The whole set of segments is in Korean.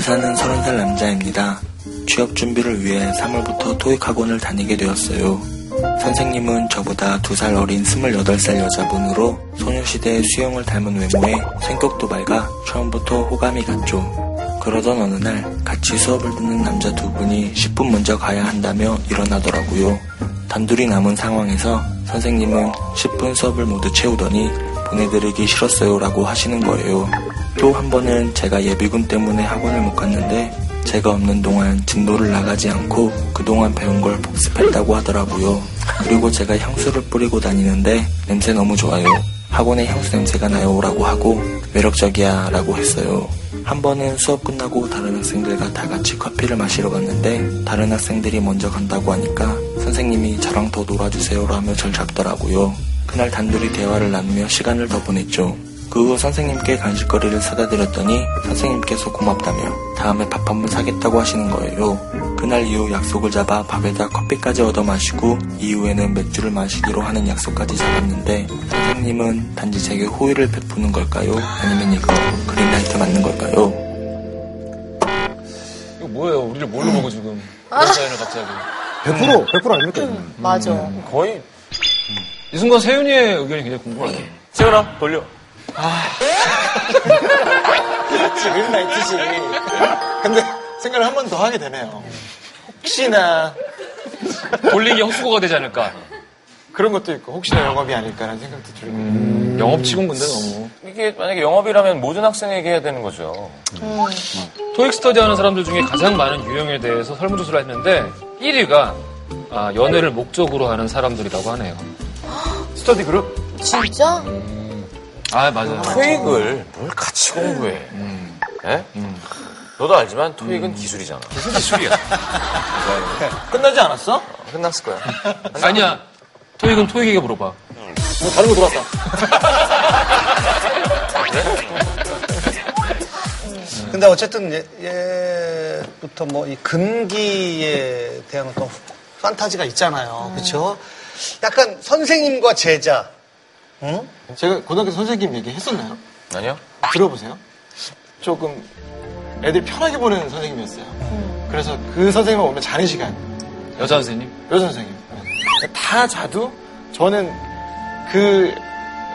서울 사는 30살 남자입니다. 취업 준비를 위해 3월부터 토익 학원을 다니게 되었어요. 선생님은 저보다 2살 어린 28살 여자분으로 소녀시대의 수영을 닮은 외모에 성격도 밝아 처음부터 호감이 갔죠. 그러던 어느 날 같이 수업을 듣는 남자 두 분이 10분 먼저 가야 한다며 일어나더라고요. 단둘이 남은 상황에서 선생님은 10분 수업을 모두 채우더니 보내드리기 싫었어요 라고 하시는 거예요. 또 한 번은 제가 예비군 때문에 학원을 못 갔는데 제가 없는 동안 진도를 나가지 않고 그동안 배운 걸 복습했다고 하더라고요. 그리고 제가 향수를 뿌리고 다니는데 냄새 너무 좋아요. 학원에 향수 냄새가 나요 라고 하고 매력적이야 라고 했어요. 한 번은 수업 끝나고 다른 학생들과 다 같이 커피를 마시러 갔는데 다른 학생들이 먼저 간다고 하니까 선생님이 저랑 더 놀아주세요 라며 절 잡더라고요. 그날 단둘이 대화를 나누며 시간을 더 보냈죠. 그 후 선생님께 간식거리를 사다 드렸더니 선생님께서 고맙다며 다음에 밥 한 번 사겠다고 하시는 거예요. 그날 이후 약속을 잡아 밥에다 커피까지 얻어 마시고 이후에는 맥주를 마시기로 하는 약속까지 잡았는데 선생님은 단지 제게 호의를 베푸는 걸까요? 아니면 이거 그린라이트 맞는 걸까요? 이거 뭐예요? 우리를 뭘로 보고 지금 그런 사연을 갑자기. 100% 100% 아닙니까? 맞아. 거의 이 순간 세윤이의 의견이 굉장히 궁금하네요. 세훈아 돌려. 지금 나이트지. 근데 생각을 한 번 더 하게 되네요. 혹시나 돌리기 헛수고가 되지 않을까. 그런 것도 있고 혹시나 영업이 아닐까라는 생각도 들고. 영업치곤 근데 너무. 이게 만약에 영업이라면 모든 학생에게 해야 되는 거죠. 토익 스터디 하는 사람들 중에 가장 많은 유형에 대해서 설문조사를 했는데 1위가 아, 연애를 목적으로 하는 사람들이라고 하네요. 스터디 그룹? 진짜? 아, 맞아요. 토익을 뭘 같이 공부해. 예? 너도 알지만 토익은 기술이잖아. 무슨 기술이야? 끝나지 않았어? 어, 끝났을 거야. 아니야. 토익은 토익에게 물어봐. 뭐 다른 거 들어왔다. 근데 어쨌든 예, 예부터 뭐 이 금기에 대한 어떤 판타지가 있잖아요. 그렇죠? 약간 선생님과 제자. 응? 제가 고등학교 선생님 얘기 했었나요? 아니요? 들어보세요. 조금 애들 편하게 보는 선생님이었어요. 그래서 그 선생님 오면 자는 시간. 여자 선생님. 여자 선생님. 다 자도 저는 그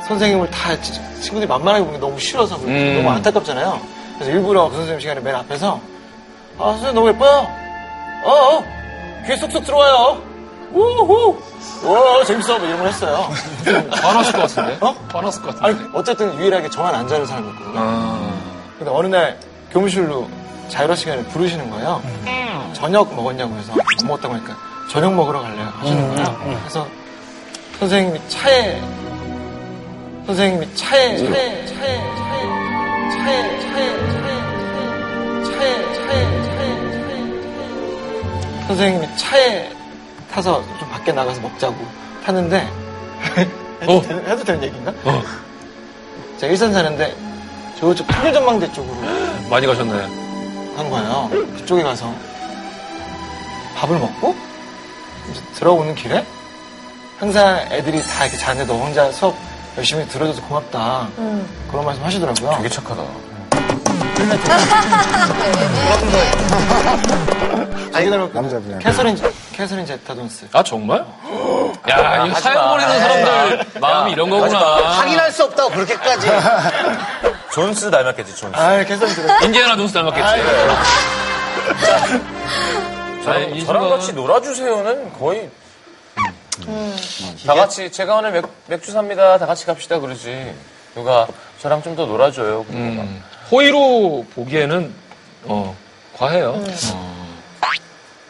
선생님을 다 치- 친구들이 만만하게 보는 게 너무 싫어서. 음. 너무 안타깝잖아요. 그래서 일부러 그 선생님 시간에 맨 앞에서 아 선생님 너무 예뻐요. 어, 어 귀에 쏙쏙 들어와요. 우후 와 재밌어 뭐 이런 걸 했어요. 화났을 것 같은데? 어? 화났을 것 같은데? 아니 어쨌든 유일하게 저만 안 자는 사람이었거든요. 아. 근데 어느 날 교무실로 자유로 시간에 부르시는 거예요. 저녁 먹었냐고 해서 안 먹었다고 하니까 저녁 먹으러 갈래요 하시는 거예요. 그래서 선생님이 차에 선생님이 차에 차에 차에 차에 차에 차에 차에 차에 차에 차에 선생님이 차에 타서 좀 밖에 나가서 먹자고 타는데 해도, 어. 되는, 해도 되는 얘기인가? 어. 제가 일산 사는데 저쪽 통일전망대 쪽으로 많이 가셨네. 간 거예요. 그쪽에 가서 밥을 먹고 이제 들어오는 길에 항상 애들이 다 이렇게 자는데 너 혼자 수업 열심히 들어줘서 고맙다. 그런 말씀 하시더라고요. 되게 착하다. 그대로 남자분이야. 캐서린, 캐서린 제타 존스. 아, 정말? 야, 이 하지 사연 마. 보내는 사람들 마음이 이런 거구나. 확인할 수 없다고 그렇게까지. 존스 닮았겠지, 존스. 아, 캐서린 제타 인디아나 존스 닮았겠지. 저랑, 이 저랑 같이 놀아주세요는 거의 다 같이 제가 오늘 맥, 맥주 삽니다. 다 같이 갑시다 그러지. 누가 저랑 좀 더 놀아줘요. 음, 호의로 보기에는 어, 과해요. 어.